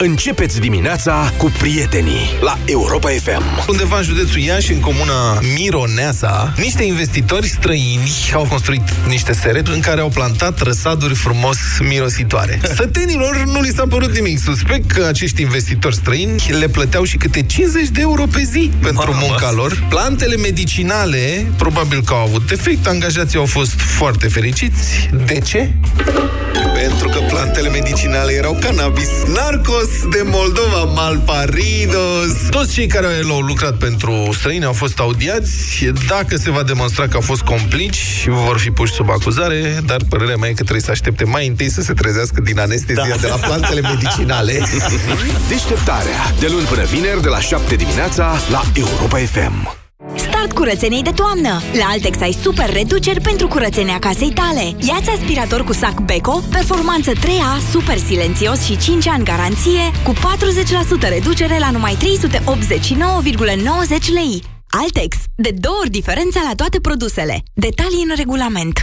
Începeți dimineața cu prietenii la Europa FM. Undeva în județul Iași, în comuna Mironeasa, niște investitori străini au construit niște sere în care au plantat răsaduri frumos mirositoare. Sătenilor nu li s-a părut nimic. Suspect că acești investitori străini le plăteau și câte 50 de euro pe zi pentru Mamă. munca lor. Plantele medicinale, probabil că au avut defect, angajații au fost foarte fericiți. De ce? Pentru că plantele medicinale erau cannabis, narcos de Moldova, malparidos. Toți cei care au lucrat pentru străini au fost audiați. Dacă se va demonstra că au fost complici, vor fi puși sub acuzare, dar părerea mea e că trebuie să aștepte mai întâi să se trezească din anestezia da. de la plantele medicinale. Deșteptarea. De luni până vineri, de la 7 dimineața, la Europa FM. Start curățeniei de toamnă! La Altex ai super reduceri pentru curățenia casei tale. Iați aspirator cu sac Beko, performanță 3A, super silențios și 5 ani garanție, cu 40% reducere la numai 389,90 lei. Altex. De două ori diferența la toate produsele. Detalii în regulament.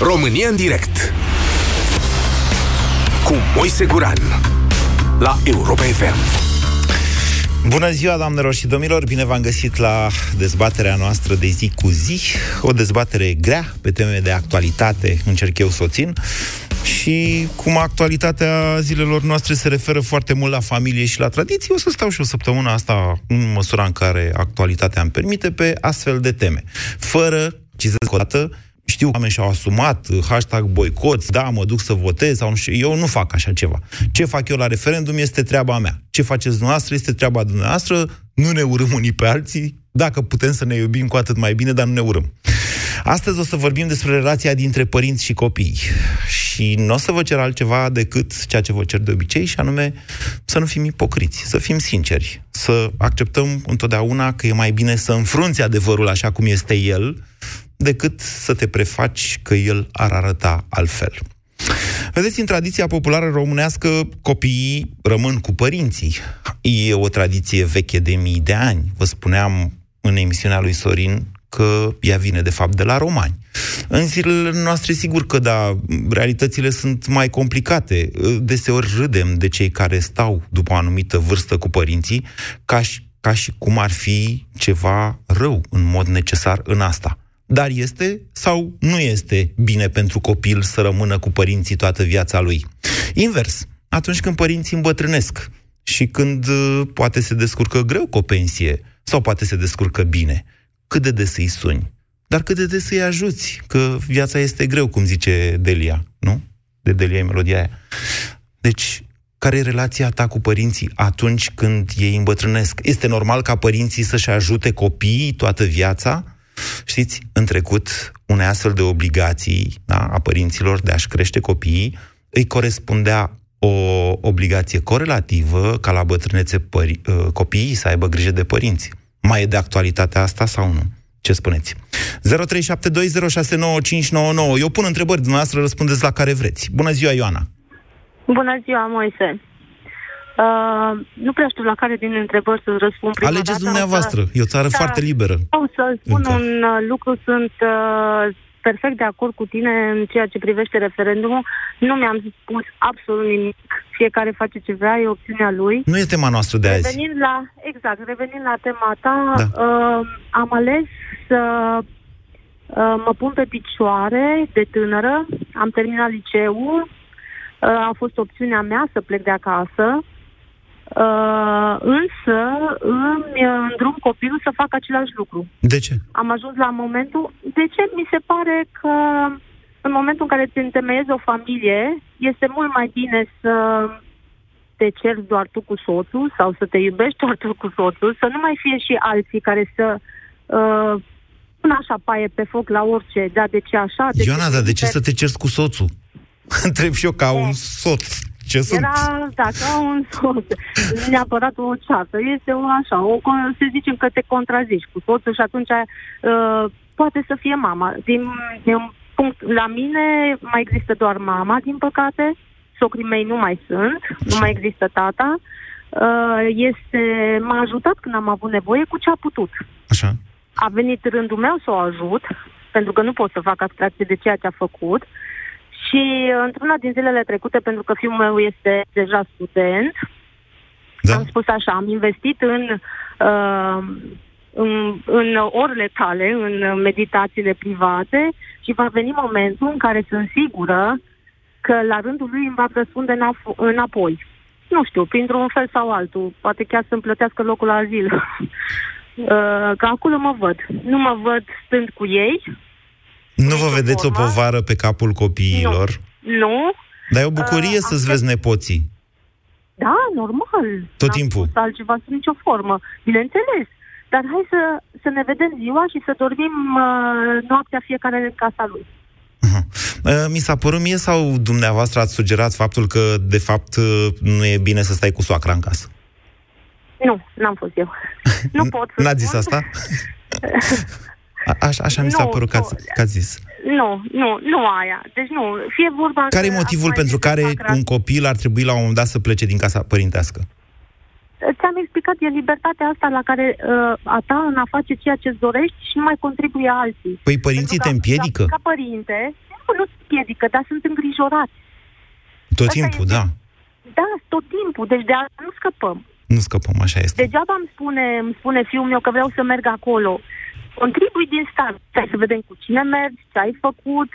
România în direct cu Moise Guran la Europa FM. Bună ziua, doamnelor și domnilor! Bine v-am găsit la dezbaterea noastră de zi cu zi. O dezbatere grea pe teme de actualitate, încerc eu să o țin. Și cum actualitatea zilelor noastre se referă foarte mult la familie și la tradiție, o să stau și o săptămână asta, în măsura în care actualitatea îmi permite, pe astfel de teme. Fără, cizesc o dată, știu că oameni și-au asumat uh, hashtag boicoți, da, mă duc să votez sau nu știu. Eu nu fac așa ceva. Ce fac eu la referendum este treaba mea. Ce faceți dumneavoastră este treaba dumneavoastră. Nu ne urâm unii pe alții. Dacă putem să ne iubim cu atât mai bine, dar nu ne urâm. Astăzi o să vorbim despre relația dintre părinți și copii. Și nu o să vă cer altceva decât ceea ce vă cer de obicei, și anume să nu fim ipocriți, să fim sinceri, să acceptăm întotdeauna că e mai bine să înfrunți adevărul așa cum este el, decât să te prefaci că el ar arăta altfel. Vedeți, în tradiția populară românească, copiii rămân cu părinții. E o tradiție veche de mii de ani. Vă spuneam în emisiunea lui Sorin că ea vine de fapt de la romani. În zilele noastre, sigur că da, realitățile sunt mai complicate. Deseori râdem de cei care stau după o anumită vârstă cu părinții, ca și, ca și cum ar fi ceva rău în mod necesar în asta. Dar este sau nu este bine pentru copil să rămână cu părinții toată viața lui? Invers, atunci când părinții îmbătrânesc și când uh, poate se descurcă greu cu o pensie sau poate se descurcă bine, cât de des îi suni? Dar cât de des îi ajuți? Că viața este greu, cum zice Delia, nu? De Delia e melodia aia. Deci, care e relația ta cu părinții atunci când ei îmbătrânesc? Este normal ca părinții să-și ajute copiii toată viața? Știți, în trecut, unei astfel de obligații da, a părinților de a-și crește copiii, îi corespundea o obligație corelativă ca la bătrânețe pări, uh, copiii să aibă grijă de părinți. Mai e de actualitatea asta sau nu? Ce spuneți? 0372069599. Eu pun întrebări, dumneavoastră răspundeți la care vreți. Bună ziua, Ioana! Bună ziua, Moise. Uh, nu prea știu la care din întrebări să răspund prima Alegeți dată, dumneavoastră. însă- E o țară Da. foarte liberă. Vreau să spun Încă. un uh, lucru, sunt uh, perfect de acord cu tine în ceea ce privește referendumul. Nu mi-am spus absolut nimic. Fiecare face ce vrea, e opțiunea lui. Nu e tema noastră de azi. Revenind la, exact, revenind la tema ta, Da. uh, am ales să uh, mă pun pe picioare de tânără, am terminat liceul, uh, a fost opțiunea mea să plec de acasă, uh, însă îmi îndrum copilul să facă același lucru. De ce? Am ajuns la momentul... De ce? Mi se pare că în momentul în care îți întemeiezi o familie, este mult mai bine să te ceri doar tu cu soțul sau să te iubești doar tu cu soțul, să nu mai fie și alții care să uh, pună așa paie pe foc la orice, da, de ce așa? De Ioana, ce dar de ce liber? să te cerți cu soțul? Întreb și eu ca un soț. Ce sunt? Era, da, ca un soț. Nu neapărat o ceartă. Este o așa, o, con- să zicem că te contrazici cu soțul și atunci uh, poate să fie mama. Din, din punct, la mine mai există doar mama, din păcate. Socrii mei nu mai sunt, nu mai există tata. Uh, este, m-a ajutat când am avut nevoie cu ce a putut. Așa. A venit rândul meu să o ajut, pentru că nu pot să fac abstracție de ceea ce a făcut. Și uh, într-una din zilele trecute, pentru că fiul meu este deja student, Da? am spus așa, am investit în, uh, în, în orele tale, în meditațiile private și va veni momentul în care sunt sigură că la rândul lui îmi va răspunde înaf- înapoi. Nu știu, printr-un fel sau altul. Poate chiar să-mi plătească locul la azil. Uh, că acolo mă văd. Nu mă văd stând cu ei. Nu vă vedeți o formă. povară pe capul copiilor? Nu. Dar e o bucurie Uh, să-ți am vezi nepoții. Da, normal. Tot N-am timpul. spus altceva sub nicio formă. Bineînțeles. Dar hai să, să ne vedem ziua și să dormim uh, noaptea fiecare în casa lui. Aha. Uh, Mi s-a părut mie sau dumneavoastră ați sugerat faptul că, de fapt, uh, nu e bine să stai cu soacra în casă? Nu, n-am fost eu. Nu pot să N-ați zis spun. asta? A- Așa, așa mi s-a Nu, părut că ați, nu. că ați zis. Nu, nu, nu aia. Deci nu, fie vorba... Care e că motivul acum pentru este care sacra- un copil ar trebui la un moment dat să plece din casa părintească? Ți-am explicat, e libertatea asta la care uh, a ta în a face ceea ce-ți dorești și nu mai contribuie alții. Păi părinții te Pentru că, împiedică Ca, ca părinte, nu, nu te împiedică, dar sunt îngrijorați. tot asta timpul, este. da. Da, tot timpul, deci de asta nu scăpăm. Nu scăpăm, așa este. Degeaba îmi spune, îmi spune fiul meu că vreau să merg acolo. Contribui din start. Hai să vedem cu cine mergi, ce ai făcut,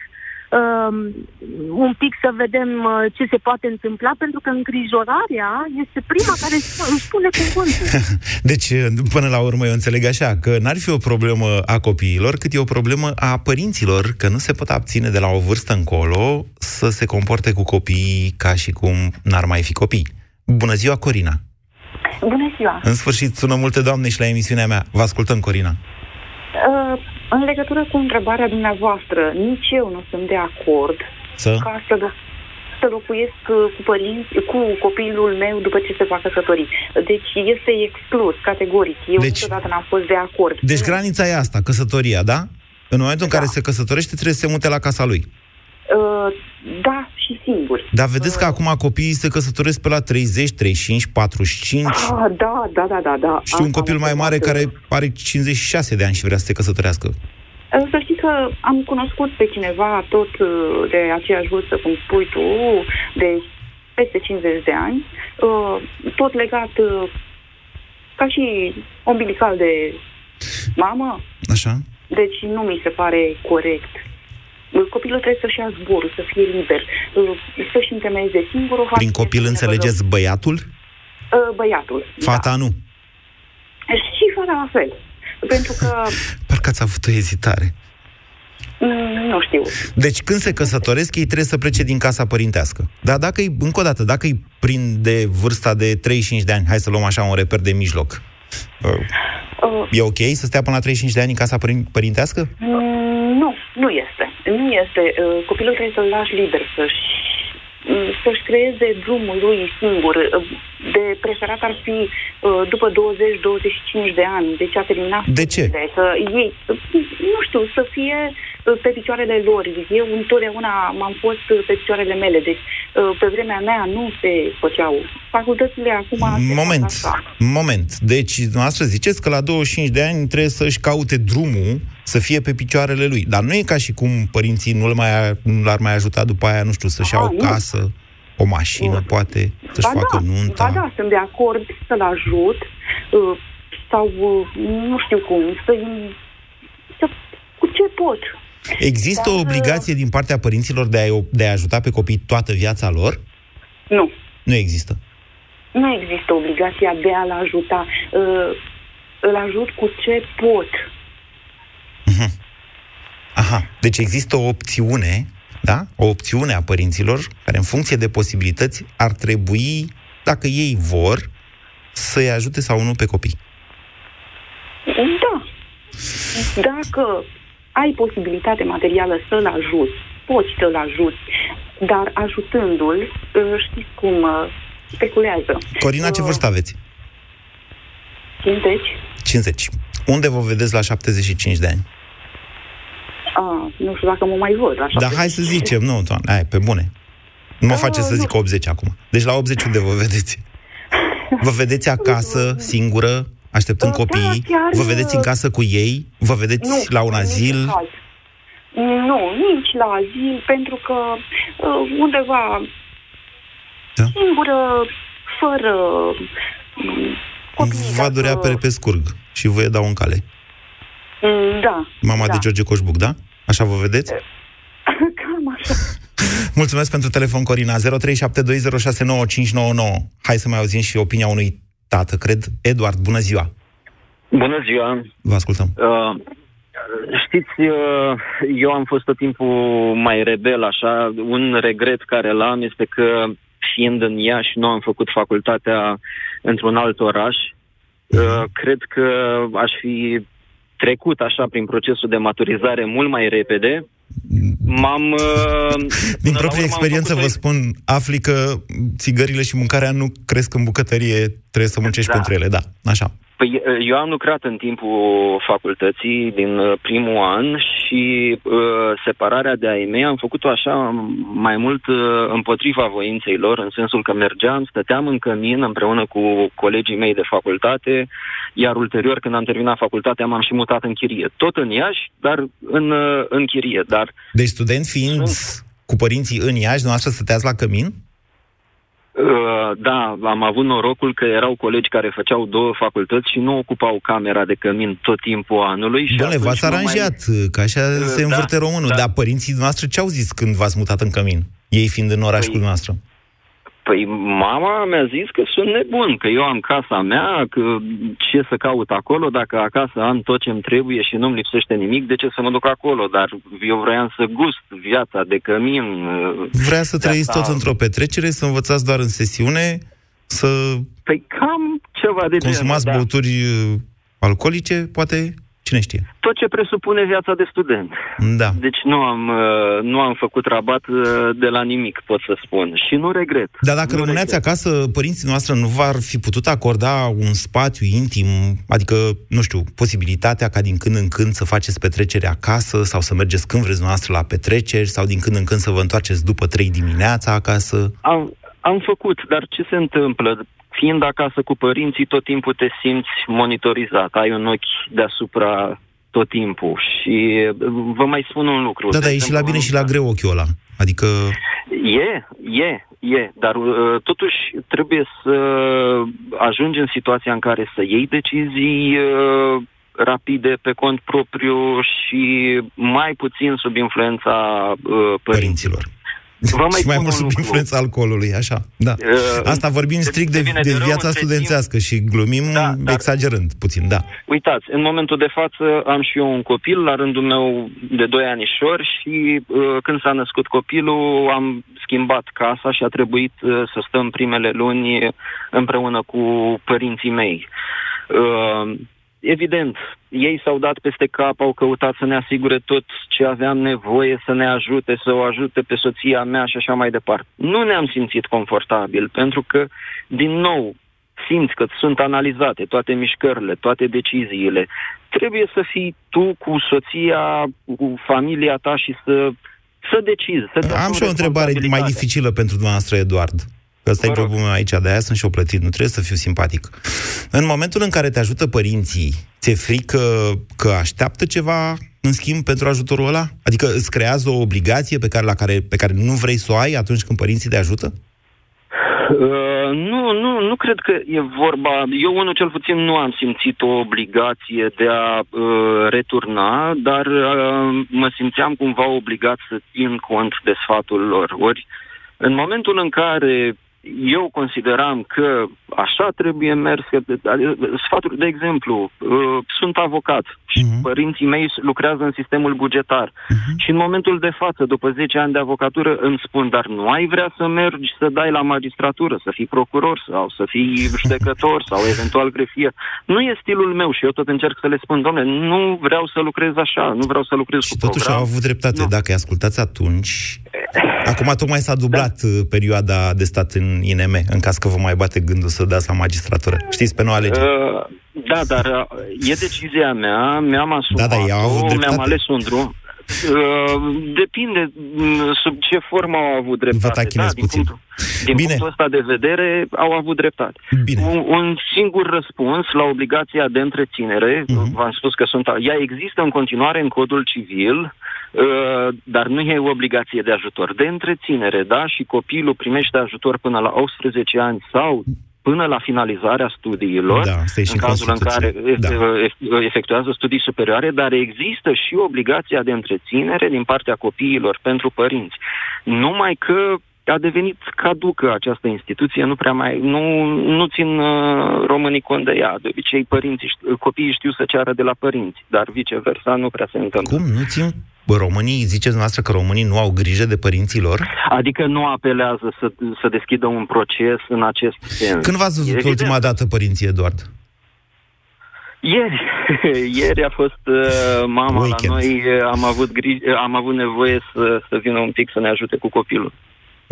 um, un pic să vedem uh, ce se poate întâmpla, pentru că îngrijorarea este prima care își își spune cuvântul. Deci, până la urmă, eu înțeleg așa, că n-ar fi o problemă a copiilor, cât e o problemă a părinților, că nu se pot abține de la o vârstă încolo să se comporte cu copiii ca și cum n-ar mai fi copii. Bună ziua, Corina! Bună ziua! În sfârșit, sună multe doamne și la emisiunea mea. Vă ascultăm, Corina. Uh, în legătură cu întrebarea dumneavoastră, nici eu nu sunt de acord Să? ca să, lo- să locuiesc uh, cu părinți, cu copilul meu după ce se va căsători. Deci este exclus, categoric. Eu Deci- deci, niciodată n-am fost de acord. Deci granița e asta, căsătoria, da? În momentul în Da. care se căsătorește, trebuie să se mute la casa lui. Uh, da, și singur. Dar vedeți că acum copiii se căsătoresc pe la 30, 35, 45. Ah, da, da, da, da, da. Știu un Asta copil am mai mare observat. care are 56 de ani și vrea să se căsătorească. Uh, Să știți că am cunoscut pe cineva tot uh, de aceeași vârstă, cum spui tu, de peste 50 de ani, uh, tot legat uh, ca și umbilical de mamă, Așa? deci nu mi se pare corect. Uh, Copilul trebuie să-și ia zborul, să fie liber, uh, să-și întemeieze singur o Prin familie, copil să ne înțelegeți băiatul? văză- Uh, Băiatul. Fata nu. Da. Și fata la fel. Pentru că, Parcă ați avut o ezitare. mm, nu știu, Deci când se căsătoresc, ei trebuie să plece din casa părintească. Dar dacă îi, încă o dată, dacă îi prind de vârsta de 35 de ani, hai să luăm așa un reper de mijloc, uh, uh, e ok să stea până la 35 de ani în casa părin- părintească? Mm, Nu, nu este. Nu este. Uh, Copilul trebuie să-l lași liber să-și mm, să-și creeze drumul lui singur. Uh, De preferat ar fi uh, după 20-25 de ani, deci a terminat De ce? studiile, Că ei, uh, nu știu, să fie uh, pe picioarele lor. Eu întotdeauna m-am fost uh, pe picioarele mele, deci uh, pe vremea mea nu se făceau. Facultățile acum... se fac Moment, așa. moment. Deci, noastră ziceți că la 25 de ani trebuie să-și caute drumul să fie pe picioarele lui. Dar nu e ca și cum părinții nu, mai, nu l-ar mai ajuta după aia, nu știu, să-și Ah, ia o nu. casă, o mașină, Nu. poate, să-și ba facă da, nunta. Ba da, sunt de acord să-l ajut uh, sau uh, nu știu cum, să, să cu ce pot. Există Dar, o obligație din partea părinților de a, de a ajuta pe copii toată viața lor? Nu. Nu există. Nu există obligația de a-l ajuta. Uh, îl ajut cu ce pot. Aha, deci există o opțiune, da? O opțiune a părinților care, în funcție de posibilități, ar trebui dacă ei vor să-i ajute sau nu pe copii. Da. Dacă ai posibilitate materială să-l ajuți, poți să-l ajuți, dar ajutându-l, uh, știți cum uh, speculează. Corina, ce Uh, vârstă aveți? 50? 50. Unde vă vedeți la 75 de ani? A, nu știu dacă mă mai văd. Așa Dar hai să zicem, nu, doamne, hai, pe bune. Nu mă Da, face să nu. zic 80 acum. Deci la 80 unde vă vedeți? Vă vedeți acasă, singură, așteptând Da, copiii? chiar, Vă vedeți în casă cu ei? Vă vedeți Nu, la un în azil? niciun caz. Nu, nici la azil, pentru că uh, undeva Da. singură, fără um, copii, Va durea dacă- pe, pe scurg și vă dau în cale. Mm, Da. Mama da. de George Coșbuc, da? Așa vă vedeți? Cam așa. Mulțumesc pentru telefon, Corina. 0372069599. Hai să mai auzim și opinia unui tată, cred. Eduard, bună ziua! Bună ziua! Vă ascultăm. Uh, știți, uh, eu am fost tot timpul mai rebel, așa. Un regret care l-am este că, fiind în Iași, nu am făcut facultatea într-un alt oraș. Uh, cred că aș fi trecut așa prin procesul de maturizare mult mai repede. M-am... Uh, Din până la proprie urmă am experiență făcut vă o- spun, afli că țigările și mâncarea nu cresc în bucătărie, trebuie să muncești Da. pentru ele, da, așa. Păi eu am lucrat în timpul facultății din uh, primul an și uh, separarea de ai mei am făcut-o așa mai mult uh, împotriva voinței lor, în sensul că mergeam, stăteam în cămin împreună cu colegii mei de facultate, iar ulterior când am terminat facultatea m-am și mutat în chirie. Tot în Iași, dar în, uh, în chirie. Dar Deci student fiind cu părinții în Iași, noastră stăteați la cămin? Uh, da, am avut norocul că erau colegi care făceau două facultăți și nu ocupau camera de cămin tot timpul anului. Și Doamne, atunci v-ați nu mai- aranjat, că așa se da, învârte românul. da. Dar părinții noastre ce au zis când v-ați mutat în cămin? Ei fiind în oraș Păi- cu noastră. Păi mama mi-a zis că sunt nebun, că eu am casa mea, că ce să caut acolo, dacă acasă am tot ce-mi trebuie și nu-mi lipsește nimic, de ce să mă duc acolo? Dar eu vroiam să gust viața de cămin. uh, Vrea să de trăiți asta- tot într-o petrecere, să învățați doar în sesiune, să Păi cam ceva de consumați genul, da. băuturi uh, alcoolice, poate, cine știe. Tot ce presupune viața de student. Da. Deci nu am, uh, nu am făcut rabat uh, de la nimic, pot să spun. Și nu regret. Dar dacă nu rămâneați regret. acasă, părinții noastre nu v-ar fi putut acorda un spațiu intim, adică, nu știu, posibilitatea ca din când în când să faceți petrecere acasă sau să mergeți când vreți noastră la petreceri sau din când în când să vă întoarceți după trei dimineața acasă. Am, am făcut, dar ce se întâmplă? Fiind acasă cu părinții, tot timpul te simți monitorizat, ai un ochi deasupra tot timpul. Și uh, vă mai spun un lucru. Da, De dar e și la exemplu, bine și la greu ochiul ăla. Adică, E, e, e, dar uh, totuși trebuie să ajungi în situația în care să iei decizii uh, rapide pe cont propriu și mai puțin sub influența uh, părinților. părinților. Vă mai și mai spun mult un sub lucru. influența alcoolului, așa. Da. Uh, Asta vorbim de- strict de, devine de de rău viața între studențească și glumim Da, dar- exagerând puțin, da. Uitați, în momentul de față am și eu un copil, la rândul meu de 2 anișori și uh, când s-a născut copilul am schimbat casa și a trebuit uh, să stăm primele luni împreună cu părinții mei. Uh, evident, ei s-au dat peste cap, au căutat să ne asigure tot ce aveam nevoie, să ne ajute, să o ajute pe soția mea și așa mai departe. Nu ne-am simțit confortabil, pentru că, din nou, simți că sunt analizate toate mișcările, toate deciziile. Trebuie să fii tu cu soția, cu familia ta și să, să decizi. Să Am și o întrebare mai dificilă pentru dumneavoastră, Eduard. Că ăsta e Vă rog. jobul meu aici, de aia sunt și eu plătit, nu trebuie să fiu simpatic. În momentul în care te ajută părinții, ți-e frică că așteaptă ceva în schimb pentru ajutorul ăla? Adică îți creează o obligație pe care, la care, pe care nu vrei să o ai atunci când părinții te ajută? Uh, nu, nu, nu cred că e vorba. Eu, unul cel puțin, nu am simțit o obligație de a uh, returna, dar uh, mă simțeam cumva obligat să țin cont de sfatul lor. Ori, în momentul în care eu consideram că așa trebuie mers, că, sfaturi, de exemplu, uh, sunt avocat și uh-huh. părinții mei lucrează în sistemul bugetar uh-huh. și în momentul de față, după 10 ani de avocatură, îmi spun, dar nu ai vrea să mergi să dai la magistratură, să fii procuror sau să fii judecător sau eventual grefier. Nu e stilul meu și eu tot încerc să le spun, domnule, nu vreau să lucrez așa, nu vreau să lucrez și cu totuși program. au avut dreptate. Nu. Dacă îi ascultați atunci... Acum tocmai s-a dublat da. perioada de stat în INM, în caz că vă mai bate gândul să dați la magistratură. Știți, pe noua lege. Uh, da, dar uh, e decizia mea, mi-am asumat da, da, au mi-am ales un drum. Uh, depinde mm, sub ce formă au avut dreptate. Vă da, din puțin. Punctul, din Bine. punctul ăsta de vedere au avut dreptate. Bine. Un, un singur răspuns la obligația de întreținere, uh-huh. v-am spus că sunt, ea există în continuare în codul civil, uh, dar nu e o obligație de ajutor. De întreținere, da, și copilul primește ajutor până la 18 ani sau până la finalizarea studiilor, da, în cazul în care da. efectuează studii superioare, dar există și obligația de întreținere din partea copiilor pentru părinți. Numai că a devenit caducă această instituție, nu prea mai, nu, nu țin uh, românii cont de ea. De obicei, părinții, copiii știu să ceară de la părinți, dar viceversa nu prea se întâmplă. Cum? Nu țin românii, ziceți noastră că românii nu au grijă de părinții lor? Adică nu apelează să, să deschidă un proces în acest sens. Când v-ați văzut Evident. ultima dată părinții, Eduard? Ieri. Ieri a fost uh, mama Weekend. la noi, am avut, grij- am avut nevoie să, să vină un pic să ne ajute cu copilul.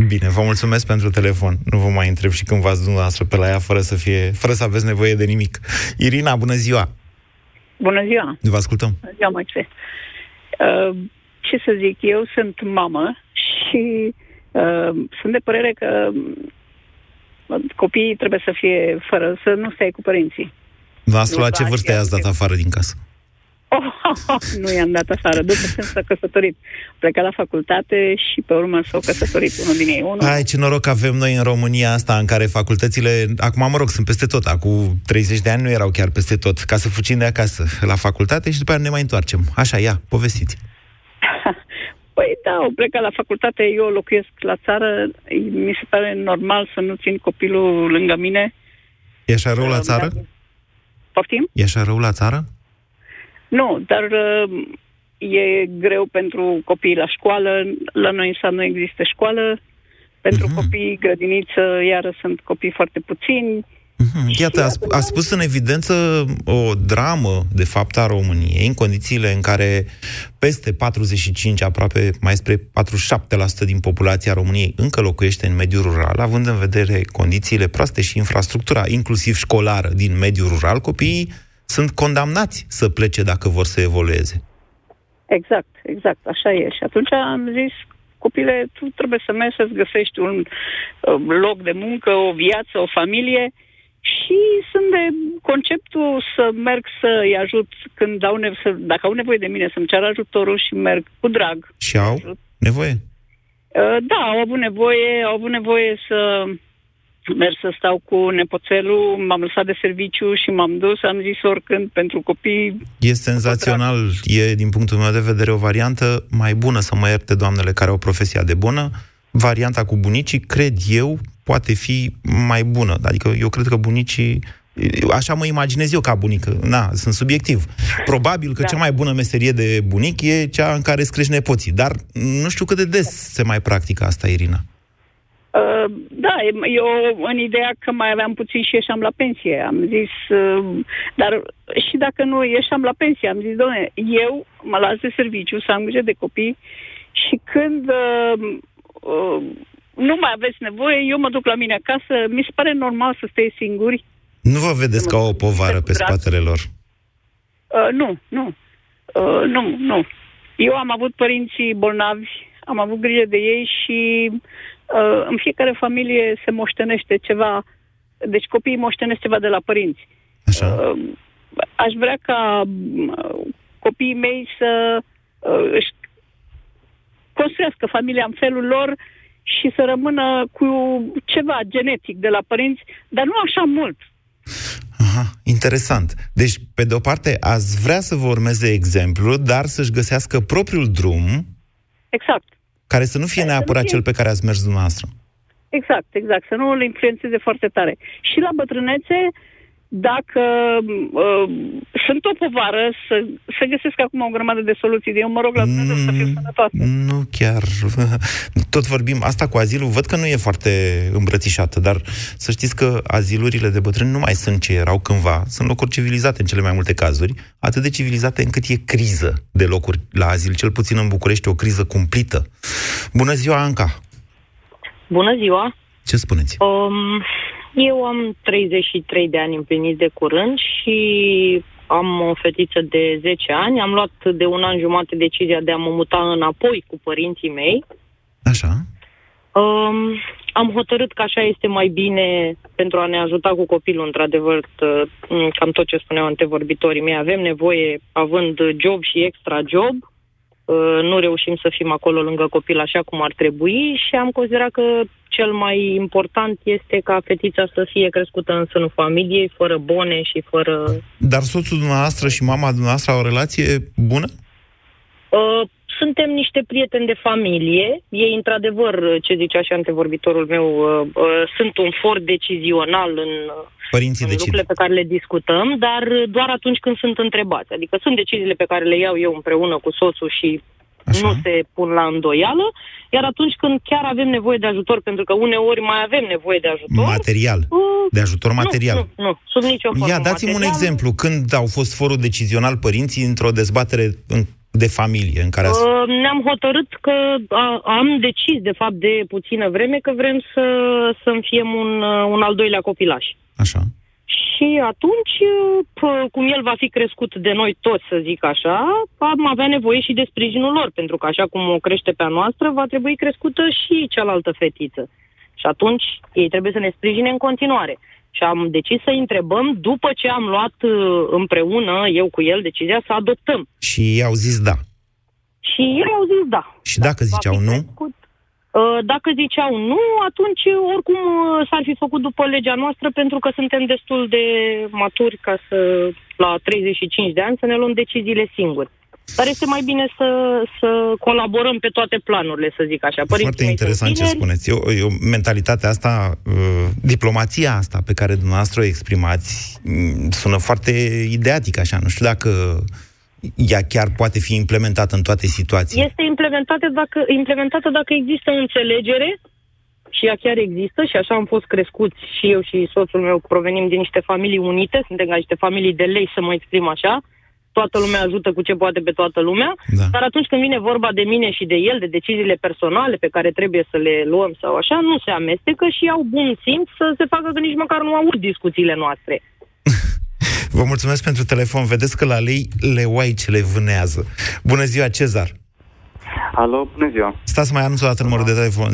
Bine, vă mulțumesc pentru telefon. Nu vă mai întreb și când v-ați dumneavoastră pe la ea fără să fie, fără să aveți nevoie de nimic. Irina, bună ziua! Bună ziua! Vă ascultăm! Bună ziua, Moise! Uh, ce să zic, eu sunt mamă și uh, sunt de părere că uh, copiii trebuie să fie fără, să nu stai cu părinții. Noastră, la ce vârstă i-ați dat afară din casă? Oh, nu i-am dat afară, după ce s-a căsătorit. Pleca la facultate și pe urmă s-a căsătorit unul din ei. Unul... Ai, ce noroc avem noi în România asta, în care facultățile, acum mă rog, sunt peste tot, acum 30 de ani nu erau chiar peste tot, ca să fucim de acasă la facultate și după aia ne mai întoarcem. Așa, ia, povestiți. Păi da, au plecat la facultate, eu locuiesc la țară, mi se pare normal să nu țin copilul lângă mine. E așa rău la țară? Poftim? E așa rău la țară? Nu, dar uh, e greu pentru copiii la școală. La noi în sat nu există școală. Pentru uh-huh. copii grădiniță, iară sunt copii foarte puțini. Uh-huh. Iată, a, sp- a spus în evidență o dramă, de fapt, a României, în condițiile în care peste 45, aproape mai spre 47% din populația României încă locuiește în mediul rural, având în vedere condițiile proaste și infrastructura, inclusiv școlară, din mediul rural, copiii sunt condamnați să plece dacă vor să evolueze. Exact, exact, așa e. Și atunci am zis, copile, tu trebuie să mergi să-ți găsești un uh, loc de muncă, o viață, o familie și sunt de conceptul să merg să-i ajut când au nevoie, să, dacă au nevoie de mine să-mi ceară ajutorul și merg cu drag. Și au nevoie? Uh, da, au avut nevoie, au avut nevoie să mers să stau cu nepoțelul, m-am lăsat de serviciu și m-am dus, am zis oricând pentru copii. E senzațional, e din punctul meu de vedere o variantă mai bună, să mă ierte doamnele care au profesia de bună. Varianta cu bunicii, cred eu, poate fi mai bună. Adică eu cred că bunicii Așa mă imaginez eu ca bunică. Na, sunt subiectiv. Probabil că da. cea mai bună meserie de bunic e cea în care îți crești nepoții. Dar nu știu cât de des se mai practică asta, Irina. Uh, da, eu în ideea că mai aveam puțin și ieșeam la pensie. Am zis, uh, dar și dacă nu ieșeam la pensie, am zis, doamne, eu mă las de serviciu să am grijă de copii și când uh, uh, nu mai aveți nevoie, eu mă duc la mine acasă. Mi se pare normal să stai singuri. Nu vă vedeți ca o povară pe spatele lor? Uh, nu, nu. Uh, nu, nu. Eu am avut părinții bolnavi, am avut grijă de ei și Uh, în fiecare familie se moștenește ceva, deci copiii moștenesc ceva de la părinți. Așa. Uh, aș vrea ca uh, copiii mei să își construiască familia în felul lor și să rămână cu ceva genetic de la părinți, dar nu așa mult. Aha, interesant. Deci, pe de o parte, ați vrea să vă urmeze exemplu, dar să-și găsească propriul drum. Exact care să nu fie neapărat cel pe care ați mers dumneavoastră. exact, exact. Să nu îl influențeze foarte tare. Și la bătrânețe, dacă uh, sunt o povară, să, să găsesc acum o grămadă de soluții. Eu mă rog la Dumnezeu mm, să fiu sănătoasă. Nu chiar. Tot vorbim, asta cu azilul, văd că nu e foarte îmbrățișată, dar să știți că azilurile de bătrâni nu mai sunt ce erau cândva. Sunt locuri civilizate în cele mai multe cazuri, atât de civilizate încât e criză de locuri la azil, cel puțin în București, o criză cumplită. Bună ziua, Anca! Bună ziua! Ce spuneți? Um, eu am 33 de ani împlinit de curând și am o fetiță de 10 ani. Am luat de un an jumate decizia de a mă muta înapoi cu părinții mei. Așa. Um, am hotărât că așa este mai bine pentru a ne ajuta cu copilul, într-adevăr, cam tot ce spuneau antevorbitorii mei. Avem nevoie, având job și extra job, Uh, nu reușim să fim acolo lângă copil așa cum ar trebui și am considerat că cel mai important este ca fetița să fie crescută în sânul familiei, fără bone și fără... Dar soțul dumneavoastră și mama dumneavoastră au o relație bună? Uh, suntem niște prieteni de familie. Ei, într-adevăr, ce zicea și antevorbitorul meu, uh, uh, sunt un for decizional în Părinții în decid. lucrurile pe care le discutăm, dar doar atunci când sunt întrebați. Adică sunt deciziile pe care le iau eu împreună cu soțul și Așa. nu se pun la îndoială, iar atunci când chiar avem nevoie de ajutor, pentru că uneori mai avem nevoie de ajutor... Material. Uh, de ajutor material. Nu, nu, nu sub nicio formă Ia, dați-mi material. un exemplu. Când au fost forul decizional părinții într-o dezbatere în de familie în care ați... Uh, ne-am hotărât că a, am decis, de fapt, de puțină vreme că vrem să, să-mi fiem un, uh, un al doilea copilaș. Așa. Și atunci, p- cum el va fi crescut de noi toți, să zic așa, am avea nevoie și de sprijinul lor, pentru că așa cum o crește pe a noastră, va trebui crescută și cealaltă fetiță. Și atunci ei trebuie să ne sprijine în continuare. Și am decis să întrebăm după ce am luat uh, împreună, eu cu el, decizia să adoptăm. Și ei au zis da. Și ei au zis da. Și dacă ziceau nu? Crescut. Uh, Dacă ziceau nu, atunci uh, oricum uh, s-ar fi făcut după legea noastră pentru că suntem destul de maturi ca să, la 35 de ani, să ne luăm deciziile singuri. Dar este mai bine să, să colaborăm pe toate planurile, să zic așa. Părinții Foarte mei interesant sunt ce tineri, spuneți. Eu, eu, mentalitatea asta, uh, diplomația asta pe care dumneavoastră o exprimați, mm, sună foarte ideatică, așa. Nu știu dacă ea chiar poate fi implementată în toate situațiile. Este implementată dacă, implementată dacă există o înțelegere și ea chiar există și așa am fost crescuți și eu și soțul meu provenim din niște familii unite, suntem ca niște familii de lei, să mă exprim așa, toată lumea ajută cu ce poate pe toată lumea, Da. dar atunci când vine vorba de mine și de el, de deciziile personale pe care trebuie să le luăm sau așa, nu se amestecă și au bun simț să se facă că nici măcar nu aud discuțiile noastre. Vă mulțumesc pentru telefon. Vedeți că la lei le ce vânează. Bună ziua, Cezar! Alo, bună ziua. Stați mai anunț o dată numărul de telefon. 0372069599.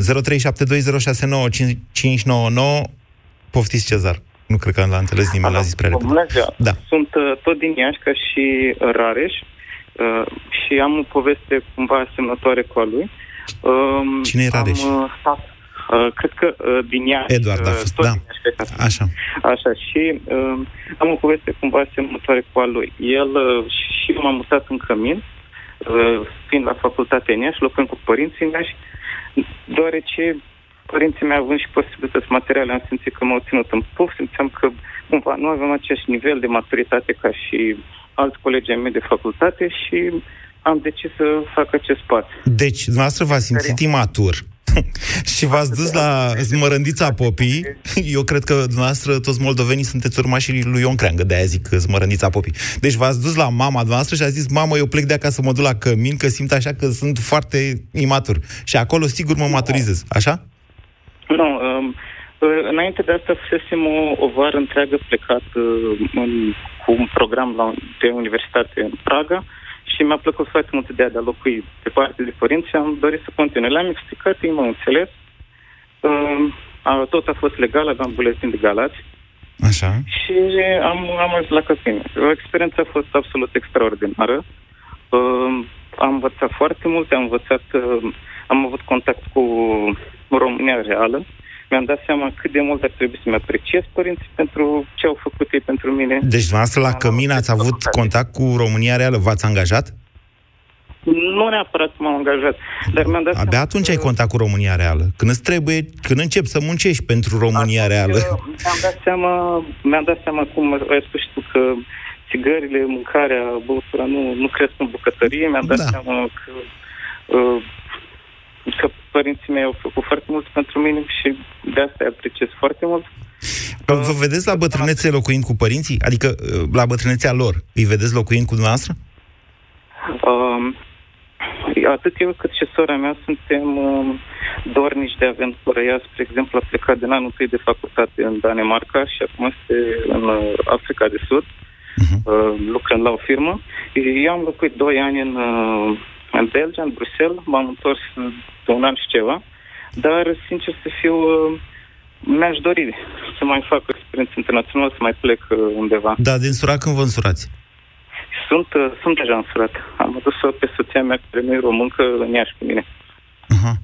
Poftiți, Cezar. Nu cred că l-a înțeles nimeni, l-a zis prea repede. Bună ziua. Da. Sunt uh, tot din Iași, ca și Rareș, uh, și am o poveste cumva asemănătoare cu a lui. Um, Cine e Rareș? Am, uh, stat, uh, cred că uh, din Iași. Eduard a uh, fost, tot da. din Iași, cred că a fost. Așa. Așa, și uh, am o poveste cumva asemănătoare cu a lui. El uh, și eu m-am mutat în Cămin, uh, fiind la facultatea în Iași, lucrând cu părinții în Iași, deoarece părinții mei având și posibilități materiale, am simțit că m-au ținut în puf, simțeam că cumva nu aveam același nivel de maturitate ca și alți colegi ai mei de facultate și am decis să fac acest pas. Deci, dumneavoastră v-ați simțit imatur și v-ați dus la Zmărândița Popii. Eu cred că dumneavoastră, toți moldovenii, sunteți urmașii lui Ion Creangă, de-aia zic Zmărândița Popii. Deci v-ați dus la mama dumneavoastră și a zis, mamă, eu plec de acasă, mă duc la cămin, că simt așa că sunt foarte imatur. Și acolo, sigur, mă maturizez. Așa? Nu, um, uh, înainte de asta fusesem o, o vară întreagă plecat uh, în, cu un program la, de universitate în Praga și mi-a plăcut foarte mult ideea de a locui pe parte de părinți și am dorit să continui. Le-am explicat, ei m-au înțeles. Uh, a, tot a fost legal, aveam buletin de galați Așa. și am, am ajuns la Căpine. O experiență a fost absolut extraordinară. Uh, am învățat foarte multe, am învățat, uh, am avut contact cu România reală. Mi-am dat seama cât de mult ar trebui să-mi apreciez părinții pentru ce au făcut ei pentru mine. Deci, dumneavoastră, la cămin ați avut contact cu România Reală? V-ați angajat? nu neapărat m-am angajat, dar mi-am dat Abia seama atunci că- ai contact cu România Reală. Când îți trebuie, când începi să muncești pentru România Atunci, Reală. Mi-am dat seama, mi-am dat seama cum ai spus și tu că țigările, mâncarea, băutura nu, nu cresc în bucătărie. Mi-am dat Da. seama că, uh, că părinții mei au făcut foarte mult pentru mine și de asta îi apreciez foarte mult. Vă vedeți la bătrânețe locuind cu părinții? Adică la bătrânețea lor, îi vedeți locuind cu dumneavoastră? Um, atât eu cât și sora mea suntem um, dornici de aventură. Ea, spre exemplu, a plecat din anul întâi de facultate în Danemarca și acum este în uh, Africa de Sud, uh, lucrând la o firmă. Eu am locuit doi ani în, uh, în Belgia, în Bruxelles, m-am întors uh, de un an și ceva, dar, sincer să fiu, uh, mi-aș dori să mai fac o experiență internațională, să mai plec uh, undeva. Da, din sura când vă însurați? Sunt, uh, sunt deja însurat. Am adus-o pe soția mea, care nu e româncă, în Iași cu mine. Aha.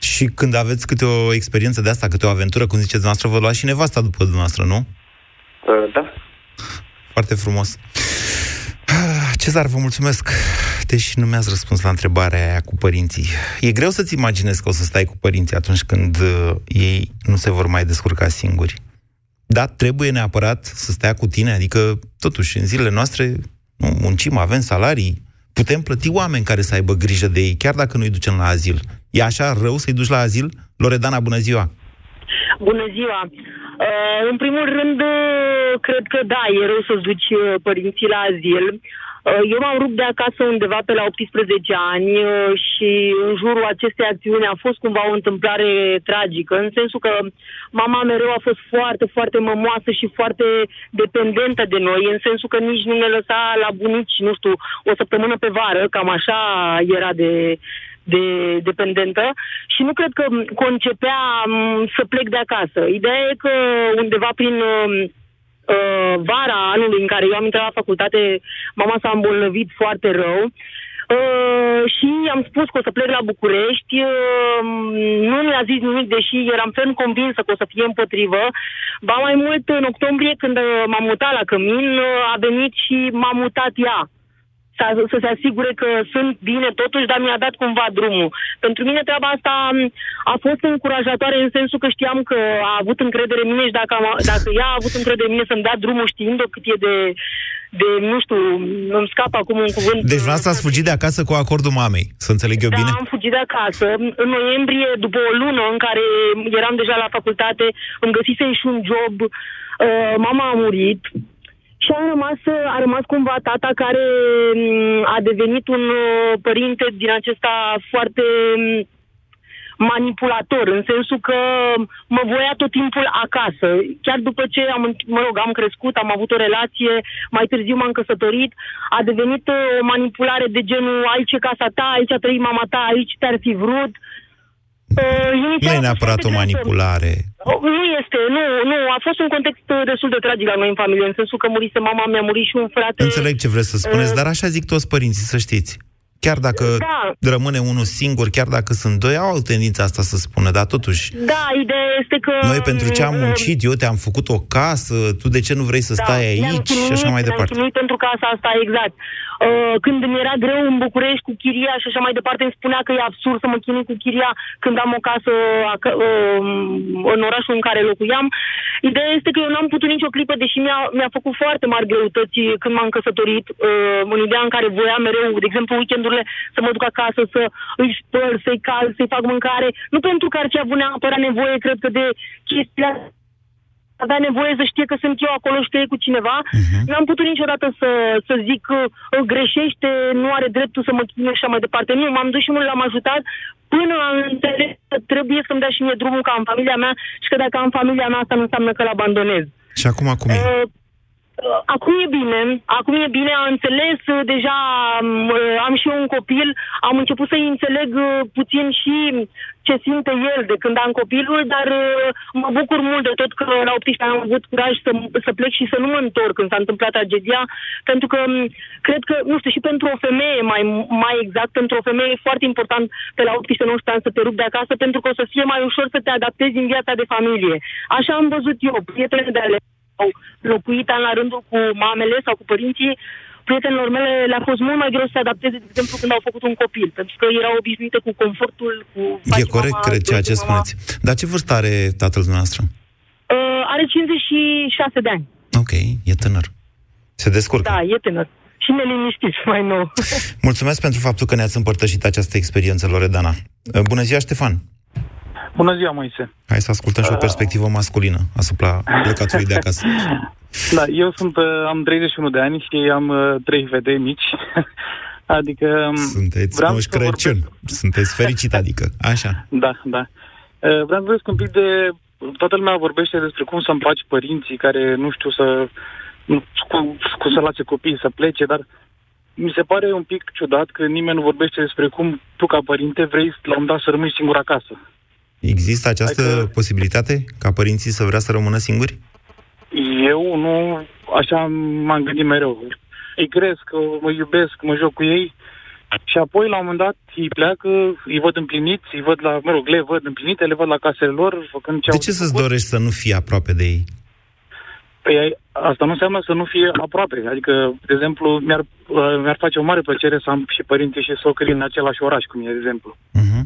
Și când aveți câte o experiență de asta, câte o aventură, cum ziceți dumneavoastră, vă luați și nevasta după dumneavoastră, nu? Uh, da. Foarte frumos. Ah, Cezar, vă mulțumesc. Deși nu mi-ați răspuns la întrebarea aia cu părinții. E greu să-ți imaginezi că o să stai cu părinții atunci când uh, ei nu se vor mai descurca singuri. Da, trebuie neapărat să stea cu tine, adică, totuși, în zilele noastre, nu, muncim, avem salarii, putem plăti oameni care să aibă grijă de ei, chiar dacă nu-i ducem la azil. E așa rău să-i duci la azil? Loredana, bună ziua! Bună ziua! Uh, în primul rând, uh, cred că da, e rău să-ți duci uh, părinții la azil. Uh, eu m-am rupt de acasă undeva pe la 18 ani uh, și în jurul acestei acțiuni a fost cumva o întâmplare tragică, în sensul că mama mereu a fost foarte, foarte mămoasă și foarte dependentă de noi, în sensul că nici nu ne lăsa la bunici, nu știu, o săptămână pe vară, cam așa era de, de dependentă și nu cred că concepea m, să plec de acasă. Ideea e că undeva prin uh, uh, vara anului în care eu am intrat la facultate, mama s-a îmbolnăvit foarte rău uh, și am spus că o să plec la București. Uh, nu mi-a zis nimic, deși eram ferm convinsă că o să fie împotrivă. Ba mai mult, în octombrie, când uh, m-am mutat la Cămin, uh, a venit și m-a mutat ea să, să se asigure că sunt bine totuși, dar mi-a dat cumva drumul. Pentru mine treaba asta m, a fost încurajatoare în sensul că știam că a avut încredere în mine și dacă, am, dacă ea a avut încredere în mine să-mi dea drumul știind-o cât e de, de, nu știu, îmi scapă acum un cuvânt. Deci vreau ați fugit de acasă cu acordul mamei, să înțeleg eu da, bine? am fugit de acasă. În noiembrie, după o lună în care eram deja la facultate, îmi găsisem și un job. Uh, mama a murit și a rămas, a rămas cumva tata care m, a devenit un uh, părinte din acesta foarte m, manipulator, în sensul că mă voia tot timpul acasă. Chiar după ce am, mă rog, am crescut, am avut o relație, mai târziu m-am căsătorit, a devenit uh, o manipulare de genul aici e casa ta, aici a trăit mama ta, aici te-ar fi vrut. Uh, Nu inițial a e fost neapărat foarte o greu să- manipulare. Oh, Nu este, nu, nu, a fost un context uh, destul de tragic la noi în familie, în sensul că murise mama, mi-a murit și un frate. Înțeleg ce vreți să spuneți, Uh, dar așa zic toți părinții, să știți. Chiar dacă Da. rămâne unul singur, chiar dacă sunt doi, au tendința asta să spună, dar totuși, Da, ideea este că... noi pentru ce am uh, muncit, eu te-am făcut o casă, tu de ce nu vrei să stai ne-am aici și chinuit, așa mai ne-am departe. chinuit pentru casa asta, exact. Uh, când mi era greu în București cu chiria și așa mai departe, îmi spunea că e absurd să mă chinui cu chiria când am o casă acă- uh, în orașul în care locuiam. Ideea este că eu n-am putut nicio clipă, deși mi-a, mi-a făcut foarte mari greutăți când m-am căsătorit, uh, în ideea în care voiam mereu, de exemplu, weekendurile să mă duc acasă, să îi spăl, să-i cal, să-i fac mâncare. Nu pentru că ar fi avut neapărat nevoie, cred că, de chestia avea nevoie să știe că sunt eu acolo și că e cu cineva. Uh-huh. N-am putut niciodată să, să zic că uh, greșește, nu are dreptul să mă chinuie și așa mai departe. Nu, m-am dus și mult l-am ajutat până am înțeles că trebuie să-mi dea și mie drumul ca în familia mea și că dacă am familia mea, asta nu înseamnă că l abandonez. Și acum, acum e? Uh, Uh, Acum e bine, acum e bine, am înțeles uh, deja, um, uh, am și eu un copil, am început să-i înțeleg uh, puțin și ce simte el de când am copilul, dar uh, mă bucur mult de tot că la 18 ani am avut curaj să, să plec și să nu mă întorc când s-a întâmplat tragedia, pentru că um, cred că, nu știu, și pentru o femeie, mai, mai exact, pentru o femeie e foarte important pe la 18-19 ani să te rupi de acasă, pentru că o să fie mai ușor să te adaptezi în viața de familie. Așa am văzut eu, prietene de ale au locuit an la rândul cu mamele sau cu părinții, prietenilor mele le-a fost mult mai greu să se adapteze, de exemplu, când au făcut un copil, pentru că erau obișnuite cu confortul, cu... E corect, mama, cred, ceea ce mama. spuneți. Dar ce vârstă are tatăl dumneavoastră? Uh, are 56 de ani. Ok, e tânăr. Se descurcă. Da, e tânăr. Și neliniștit mai nou. Mulțumesc pentru faptul că ne-ați împărtășit această experiență, Loredana. Bună ziua, Ștefan! Bună ziua, Moise. Hai să ascultăm și o perspectivă masculină asupra plecatului de acasă. Da, eu sunt, uh, am 31 de ani și am uh, trei fete mici. adică... um, Sunteți vreau Moș să Crăciun. Sunteți fericit, adică. Așa. Da, da. Uh, Vreau să vorbesc un pic de... Toată lumea vorbește despre cum să împaci părinții care nu știu să... nu- Cum, cum să lase copiii să plece, dar mi se pare un pic ciudat că nimeni nu vorbește despre cum tu, ca părinte, vrei la un moment dat să rămâi singur acasă. Există această Adică- posibilitate ca părinții să vrea să rămână singuri? Eu nu, așa m-am gândit mereu. Îi cresc, mă iubesc, mă joc cu ei și apoi la un moment dat îi pleacă, îi văd împliniți, îi văd la, mă rog, le văd împlinite, le văd la casele lor, făcând ce De au ce să-ți făcut. dorești să nu fii aproape de ei? Păi ai- asta nu înseamnă să nu fie aproape. Adică, de exemplu, mi-ar, uh, mi-ar face o mare plăcere să am și părinții și socrii în același oraș, cum e, de exemplu.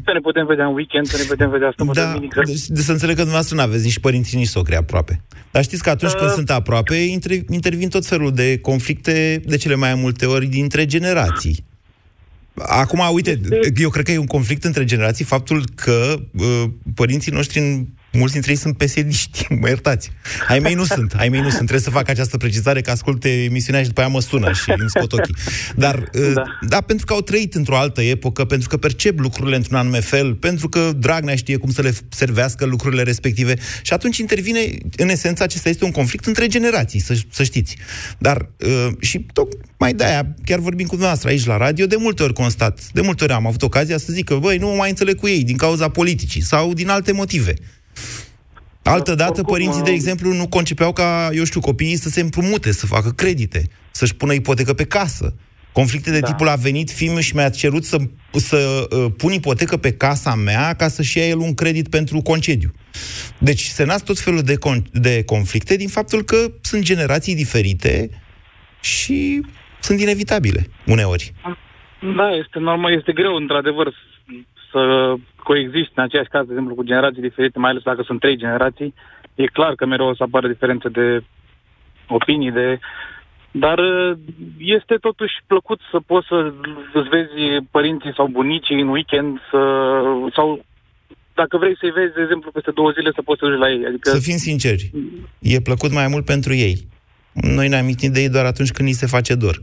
Să ne putem vedea în weekend, să ne putem vedea sâmbătă, Mhm. Da, duminică. deci, de să înțeleg că dumneavoastră nu aveți nici părinți, nici socri aproape. Dar știți că atunci Uh. când sunt aproape, intre- intervin tot felul de conflicte, de cele mai multe ori, dintre generații. Acum, uite, eu cred că e un conflict între generații faptul că uh, părinții noștri, în- mulți dintre ei sunt pesediști, mă iertați. Ai mei nu sunt, ai mei nu sunt. Trebuie să fac această precizare că asculte emisiunea și după aia mă sună și îmi scot ochii. Dar, uh, da. da, pentru că au trăit într-o altă epocă, pentru că percep lucrurile într-un anume fel, pentru că Dragnea știe cum să le servească lucrurile respective și atunci intervine, în esență, acesta este un conflict între generații, să, să știți. Dar, uh, și tocmai de-aia, chiar vorbim cu dumneavoastră aici la radio, de multe ori constat, de multe ori am avut ocazia să zic că, băi, nu mă mai înțeleg cu ei din cauza politicii sau din alte motive. Altă dată, oricum, părinții, de uh, exemplu, nu concepeau ca, eu știu, copiii să se împrumute, să facă credite, să-și pună ipotecă pe casă. Conflicte de da. tipul a venit fiul și mi-a cerut să, să uh, pun ipotecă pe casa mea ca să-și ia el un credit pentru concediu. Deci se nasc tot felul de, con- de conflicte din faptul că sunt generații diferite și sunt inevitabile uneori. Da, este normal, este greu, într-adevăr, să coexisti în aceeași casă, de exemplu, cu generații diferite, mai ales dacă sunt trei generații. E clar că mereu o să apară diferențe de opinii, de... Dar uh, este totuși plăcut să poți să îți vezi părinții sau bunicii în weekend să, sau dacă vrei să-i vezi, de exemplu, peste două zile să poți să duci la ei. Adică, Să fim sinceri, e plăcut mai mult pentru ei. Noi ne amintim de ei doar atunci când ni se face dor.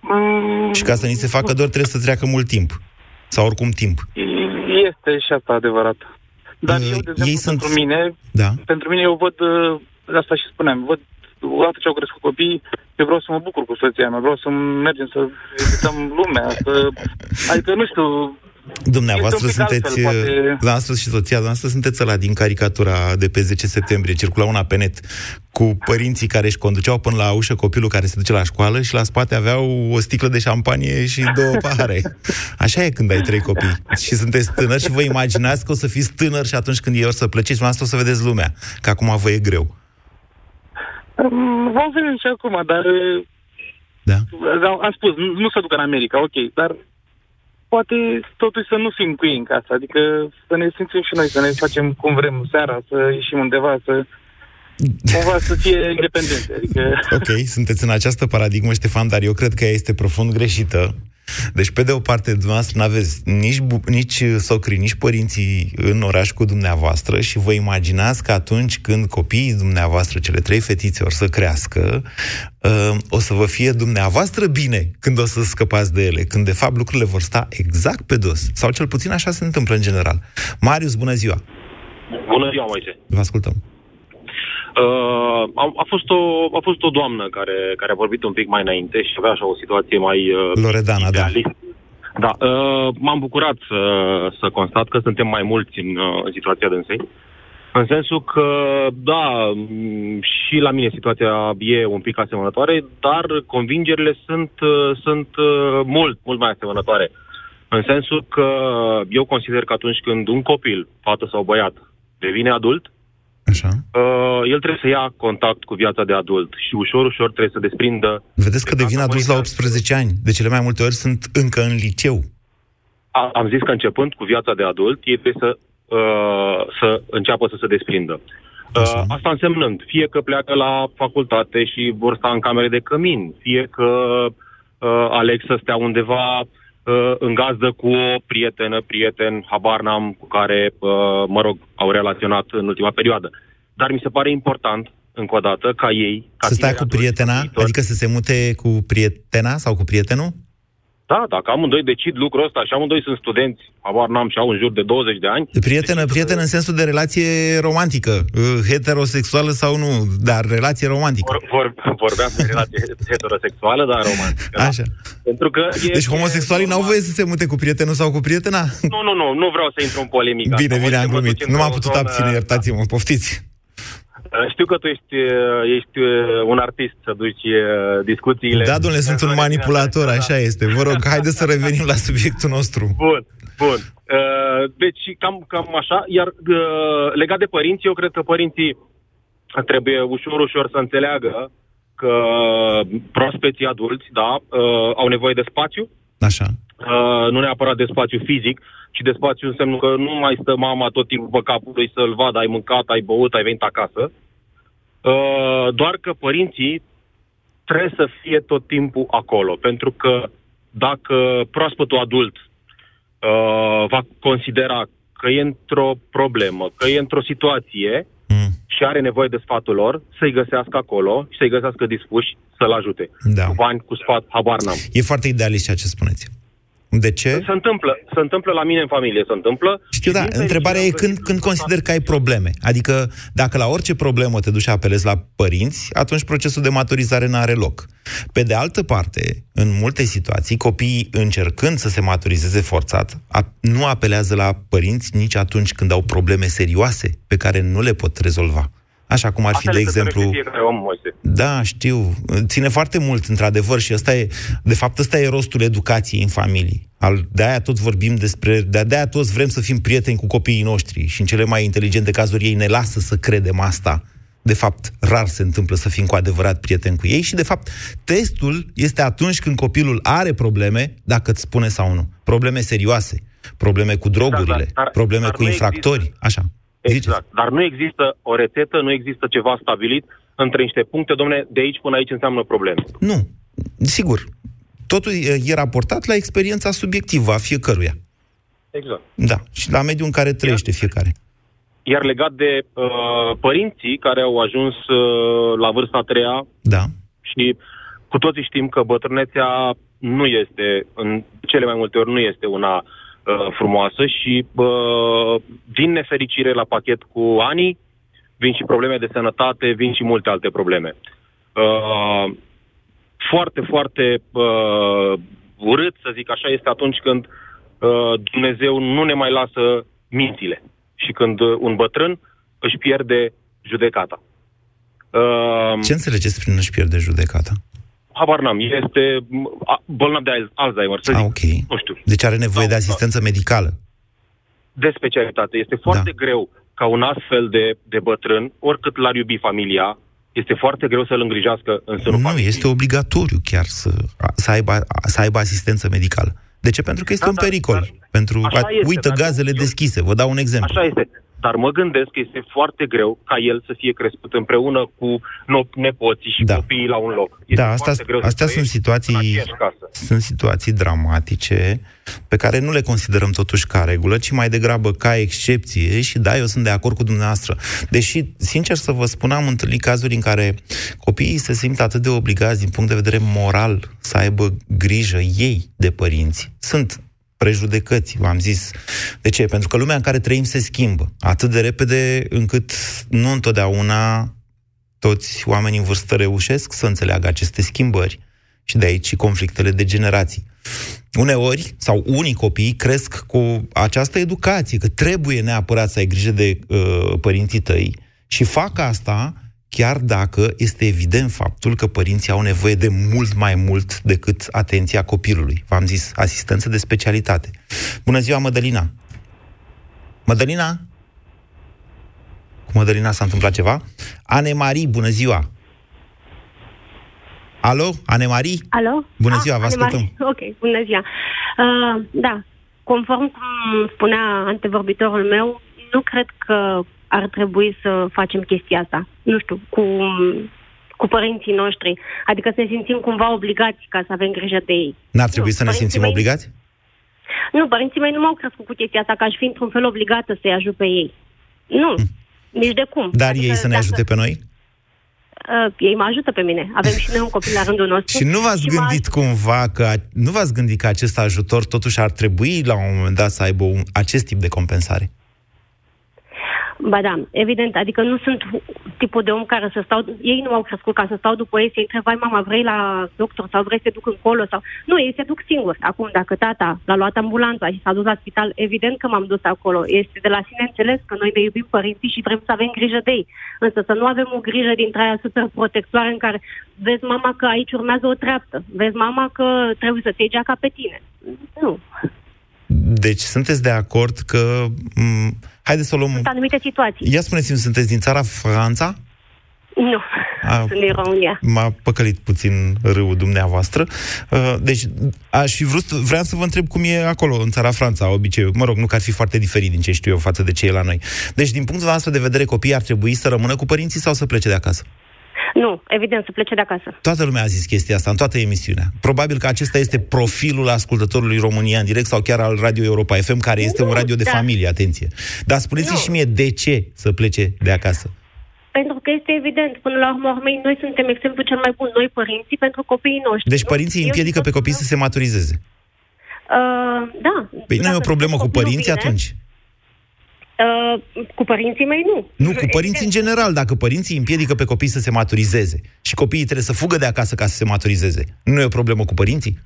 Mm, Și ca să ni se facă dor trebuie să treacă mult timp. Sau oricum timp. Este și asta adevărat. Dar eu, de exemplu, ei sunt- pentru mine, Da. pentru mine eu văd, uh, de asta și spuneam, văd, odată ce au crescut copiii, eu vreau să mă bucur cu soția mea, vreau să mergem să vizităm lumea, să, adică, nu știu, Dumneavoastră Este un pic sunteți, altfel, poate- dumneavoastră și soția dumneavoastră sunteți ăla din caricatura de pe 10 septembrie, circula una pe net, cu părinții care își conduceau până la ușă copilul care se duce la școală și la spate aveau o sticlă de șampanie și două pahare. Așa e când ai trei copii. Și sunteți tânări și vă imaginați că o să fiți tânăr și atunci când ei o să plăceți, dumneavoastră o să vedeți lumea. Că acum vă e greu. um, vom vedem și acum, dar Da. am, am spus, nu, nu se ducă în America, ok, dar poate totuși să nu fim cu ei în casă, adică să ne simțim și noi, să ne facem cum vrem seara, să ieșim undeva, să cumva să fie independenți, adică... Ok, sunteți în această paradigmă, Ștefan, dar eu cred că ea este profund greșită. Deci, pe de o parte, dumneavoastră nu aveți nici, bu- nici socrii, nici părinții în oraș cu dumneavoastră și vă imaginați că atunci când copiii dumneavoastră, cele trei fetițe, or să crească, uh, o să vă fie dumneavoastră bine când o să scăpați de ele, când de fapt lucrurile vor sta exact pe dos. Sau cel puțin așa se întâmplă în general. Marius, bună ziua! Bună ziua, Moise. Vă ascultăm. Uh, a, a, fost o, a fost o doamnă care, care a vorbit un pic mai înainte și avea așa o situație mai... Uh, Loredana, da. Da, uh, m-am bucurat să, să constat că suntem mai mulți în, uh, în situația dânsei. În sensul că, da, m, și la mine situația e un pic asemănătoare, dar convingerile sunt, uh, sunt uh, mult, mult mai asemănătoare. În sensul că eu consider că atunci când un copil, fată sau băiat, devine adult, Așa. Uh, el trebuie să ia contact cu viața de adult și ușor, ușor trebuie să desprindă... Vedeți că devin adus la 18 ani. De cele mai multe ori sunt încă în liceu. A, am zis că începând cu viața de adult, ei trebuie să, uh, să înceapă să se desprindă. Uh, asta însemnând, fie că pleacă la facultate și vor sta în camere de cămin, fie că uh, aleg să stea undeva uh, în gazdă cu o prietenă, prieten, habar n-am, cu care, uh, mă rog, au relaționat în ultima perioadă. Dar mi se pare important, încă o dată, ca ei... Ca să stai cu prietena? Viitor, adică să se mute cu prietena sau cu prietenul? Da, dacă amândoi decid lucrul ăsta și amândoi sunt studenți, abar n-am și au în jur de 20 de ani... Prietenă, prietenă în sensul de relație romantică, uh, heterosexuală sau nu, dar relație romantică. Vor, vor, vorbeam de relație heterosexuală, dar romantică. Da. Așa. Da. Pentru că e, deci homosexualii n-au voie să se mute cu prietenul sau cu prietena? Nu, nu, nu, nu vreau să intru în polemică. Bine, bine, am glumit. Nu m-am putut abține, iertați-mă, poftiți. Uh, știu că tu ești, uh, ești uh, un artist să duci discuțiile. Da, domnule, sunt un manipulator, așa este. Vă rog, haideți să revenim la subiectul nostru. Bun, bun. Deci, cam, cam așa. Iar legat de părinți, eu cred că părinții trebuie ușor, ușor să înțeleagă că proaspeții adulți, da, au nevoie de spațiu. Așa. Nu neapărat de spațiu fizic, ci de spațiu înseamnă că nu mai stă mama tot timpul pe capul lui să-l vadă, ai mâncat, ai băut, ai venit acasă. Uh, doar că părinții trebuie să fie tot timpul acolo, pentru că dacă proaspătul adult uh, va considera că e într-o problemă, că e într-o situație mm. și are nevoie de sfatul lor, să-i găsească acolo și să-i găsească dispuși să-l ajute. Da. Cu bani, cu sfat, habar n-am. E foarte idealist ceea ce spuneți. De ce? Se întâmplă. Se întâmplă la mine în familie, se întâmplă. Știu, da. Întrebarea e când, când consider că ai probleme. Adică, dacă la orice problemă te duci și apelezi la părinți, atunci procesul de maturizare nu are loc. Pe de altă parte, în multe situații, copiii încercând să se maturizeze forțat, nu apelează la părinți nici atunci când au probleme serioase pe care nu le pot rezolva. Așa cum ar fi, de exemplu... Om, da, știu. Ține foarte mult, într-adevăr, și ăsta e... De fapt, ăsta e rostul educației în familie. Al, de-aia tot vorbim despre... De-aia toți vrem să fim prieteni cu copiii noștri și în cele mai inteligente cazuri ei ne lasă să credem asta. De fapt, rar se întâmplă să fim cu adevărat prieteni cu ei și, de fapt, testul este atunci când copilul are probleme, dacă îți spune sau nu. Probleme serioase, probleme cu drogurile, da, dar, probleme dar cu infractori, există. așa. Exact. Ziceți. Dar nu există o rețetă, nu există ceva stabilit între niște puncte, domne, de aici până aici înseamnă probleme. Nu. Sigur. Totul e raportat la experiența subiectivă a fiecăruia. Exact. Da. Și la mediul în care trăiește iar, fiecare. Iar legat de uh, părinții care au ajuns uh, la vârsta a treia da. și cu toții știm că bătrânețea nu este, în cele mai multe ori, nu este una uh, frumoasă și uh, vin nefericire la pachet cu anii, vin și probleme de sănătate, vin și multe alte probleme. Uh, foarte, foarte uh, urât, să zic așa, este atunci când uh, Dumnezeu nu ne mai lasă mințile și când uh, un bătrân își pierde judecata. Uh, Ce înțelegeți prin își pierde judecata? Habar n-am, este bolnav de Alzheimer, să zic. Ah, ok. Nu știu. Deci are nevoie de asistență medicală. De specialitate. Este foarte da. greu ca un astfel de, de bătrân, oricât l-ar iubi familia, este foarte greu să-l îngrijească în sânul Nu, familiei. este obligatoriu chiar să, să, aibă, să aibă asistență medicală. De ce? Pentru că este da, un pericol. Dar, Pentru, a, este, uită gazele eu, deschise. Vă dau un exemplu. Așa este. Dar mă gândesc că este foarte greu ca el să fie crescut împreună cu nepoții și da. copiii la un loc. Este da, asta, astea sunt situații, sunt situații dramatice pe care nu le considerăm totuși ca regulă, ci mai degrabă ca excepție și da, eu sunt de acord cu dumneavoastră. Deși, sincer să vă spun, am întâlnit cazuri în care copiii se simt atât de obligați din punct de vedere moral să aibă grijă ei de părinți. Sunt prejudecăți, v-am zis. De ce? Pentru că lumea în care trăim se schimbă atât de repede încât nu întotdeauna toți oamenii în vârstă reușesc să înțeleagă aceste schimbări și de aici și conflictele de generații. Uneori, sau unii copii cresc cu această educație, că trebuie neapărat să ai grijă de uh, părinții tăi și fac asta chiar dacă este evident faptul că părinții au nevoie de mult mai mult decât atenția copilului. V-am zis, asistență de specialitate. Bună ziua, Mădălina! Mădălina? Cu Mădălina s-a întâmplat ceva. Anemarie, bună ziua! Alo, Anemarie? Alo? Bună ziua, vă ascultăm. Ok, bună ziua. Uh, da, conform cum spunea antevorbitorul meu, nu cred că ar trebui să facem chestia asta. Nu știu, cu, cu părinții noștri. Adică să ne simțim cumva obligați ca să avem grijă de ei. N-ar trebui nu, să ne simțim mei... obligați? Nu, părinții mei nu m-au crescut cu chestia asta, că aș fi într-un fel obligată să-i ajut pe ei. Nu, hm. nici de cum. Dar adică, ei să ne dacă... ajute pe noi? Uh, ei mă ajută pe mine. Avem și noi un copil la rândul nostru. Și nu v-ați și gândit cumva că nu v-ați gândit că acest ajutor totuși ar trebui la un moment dat să aibă un, acest tip de compensare? Ba da, evident, adică nu sunt tipul de om care să stau, ei nu au crescut ca să stau după ei, să întreb, vai mama, vrei la doctor sau vrei să te duc încolo sau... Nu, ei se duc singuri. Acum, dacă tata l-a luat ambulanța și s-a dus la spital, evident că m-am dus acolo. Este de la sine înțeles că noi ne iubim părinții și vrem să avem grijă de ei. Însă să nu avem o grijă dintre aia super protectoare în care vezi mama că aici urmează o treaptă, vezi mama că trebuie să te iei geaca pe tine. Nu. Deci sunteți de acord că... M- Haideți să o luăm... Sunt anumite situații. Ia spuneți-mi, sunteți din țara Franța? Nu, A, sunt din România. M-a păcălit puțin râul dumneavoastră. Uh, deci, aș fi vrut, vreau să vă întreb cum e acolo, în țara Franța, obicei. Mă rog, nu că ar fi foarte diferit din ce știu eu față de ce e la noi. Deci, din punctul nostru de vedere, copiii ar trebui să rămână cu părinții sau să plece de acasă? Nu, evident, să plece de acasă. Toată lumea a zis chestia asta, în toată emisiunea. Probabil că acesta este profilul ascultătorului România în direct sau chiar al Radio Europa FM, care este nu, un radio de da. familie, atenție. Dar spuneți și mie de ce să plece de acasă. Pentru că este evident, până la urmă, noi suntem exemplu cel mai bun, noi părinții, pentru copiii noștri. Deci părinții îi împiedică pe copii să se maturizeze. Uh, da. Păi nu e o problemă cu părinții vine, atunci? Uh, cu părinții mei nu. Nu, cu părinții în general. Dacă părinții împiedică pe copii să se maturizeze și copiii trebuie să fugă de acasă ca să se maturizeze, nu e o problemă cu părinții?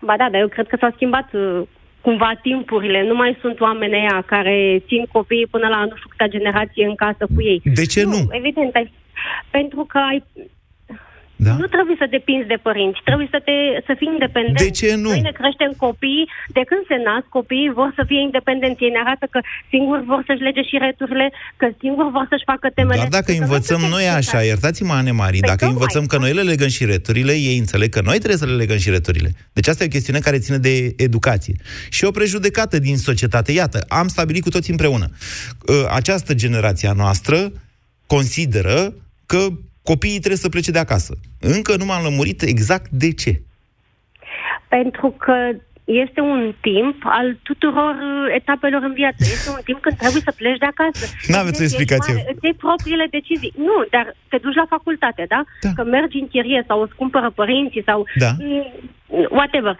Ba da, dar eu cred că s-au schimbat uh, cumva timpurile. Nu mai sunt oameni aia care țin copiii până la nu știu câta generație în casă cu ei. De ce nu? nu? Evident, ai, pentru că ai, da? Nu trebuie să depinzi de părinți, trebuie să, te, să fii independent. De ce nu? Noi ne creștem copii, de când se nasc, copiii vor să fie independenți. Ei ne arată că singuri vor să-și lege și returile, că singuri vor să-și facă temele. Dar dacă învățăm noi așa, iertați-mă, Ane Marii, păi dacă învățăm că noi le legăm și returile, ei înțeleg că noi trebuie să le legăm și returile. Deci asta e o chestiune care ține de educație. Și o prejudecată din societate. Iată, am stabilit cu toți împreună. Ă, această generație a noastră consideră că copiii trebuie să plece de acasă. Încă nu m-am lămurit exact de ce. Pentru că este un timp al tuturor uh, etapelor în viață. Este un timp când trebuie să pleci de acasă. Nu aveți o explicație. Îți iei propriile decizii. Nu, dar te duci la facultate, da? da. Că mergi în chirie sau îți cumpără părinții sau da. Mm, whatever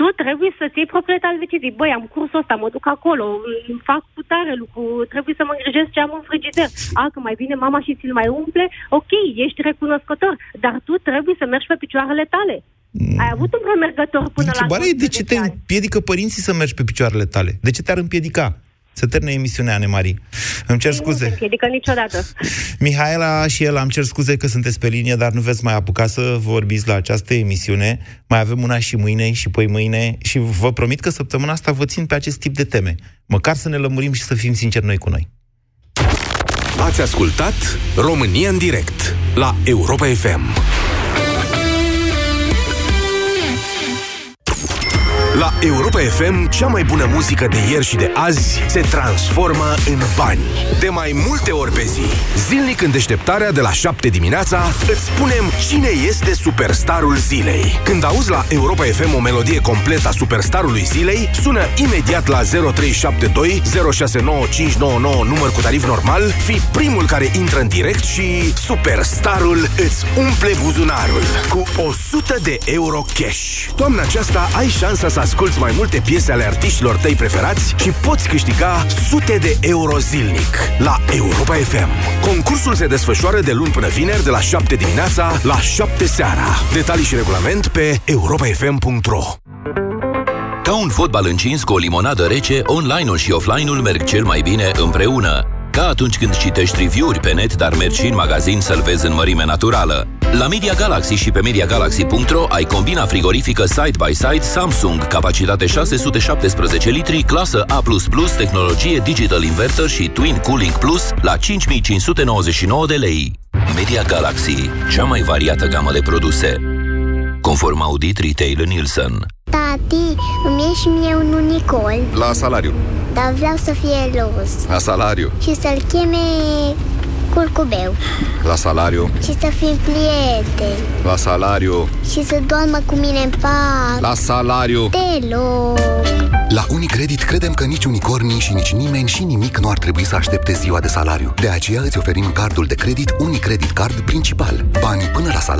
tu trebuie să-ți iei propriile tale decizii. Băi, am cursul ăsta, mă duc acolo, fac cu tare lucru, trebuie să mă îngrijesc ce am în frigider. A, că mai vine mama și ți-l mai umple, ok, ești recunoscător, dar tu trebuie să mergi pe picioarele tale. Mm. Ai avut un premergător până la... de ce te împiedică părinții să mergi pe picioarele tale? De ce te-ar împiedica? Să termine emisiunea, Anemarie. Îmi cer scuze. Nu se niciodată. Mihaela și el, am cer scuze că sunteți pe linie, dar nu veți mai apuca să vorbiți la această emisiune. Mai avem una și mâine și poi mâine și vă promit că săptămâna asta vă țin pe acest tip de teme. Măcar să ne lămurim și să fim sinceri noi cu noi. Ați ascultat România în direct la Europa FM. La Europa FM, cea mai bună muzică de ieri și de azi se transformă în bani. De mai multe ori pe zi. Zilnic în deșteptarea de la 7 dimineața, îți spunem cine este superstarul zilei. Când auzi la Europa FM o melodie completă a superstarului zilei, sună imediat la 0372 069599 număr cu tarif normal, fi primul care intră în direct și superstarul îți umple buzunarul cu 100 de euro cash. Toamna aceasta ai șansa să asculti mai multe piese ale artiștilor tăi preferați și poți câștiga sute de euro zilnic la Europa FM. Concursul se desfășoară de luni până vineri de la 7 dimineața la 7 seara. Detalii și regulament pe europafm.ro Ca un fotbal încins cu o limonadă rece, online-ul și offline-ul merg cel mai bine împreună. Ca atunci când citești review-uri pe net, dar mergi și în magazin să-l vezi în mărime naturală. La Media Galaxy și pe MediaGalaxy.ro ai combina frigorifică side-by-side Samsung, capacitate 617 litri, clasă A++, tehnologie Digital Inverter și Twin Cooling Plus la 5599 de lei. Media Galaxy, cea mai variată gamă de produse. Conform audit Retail Nielsen. Tati, îmi e și mie un unicol, La salariu. dar vreau să fie roz La salariu. și să-l cheme curcubeu La salariu. și să fim prieteni La salariu. și să doarmă cu mine în pat. La salariu. Deloc. La Unicredit credem că nici unicornii și nici nimeni și nimic nu ar trebui să aștepte ziua de salariu. De aceea îți oferim cardul de credit Unicredit Card principal. Banii până la salariu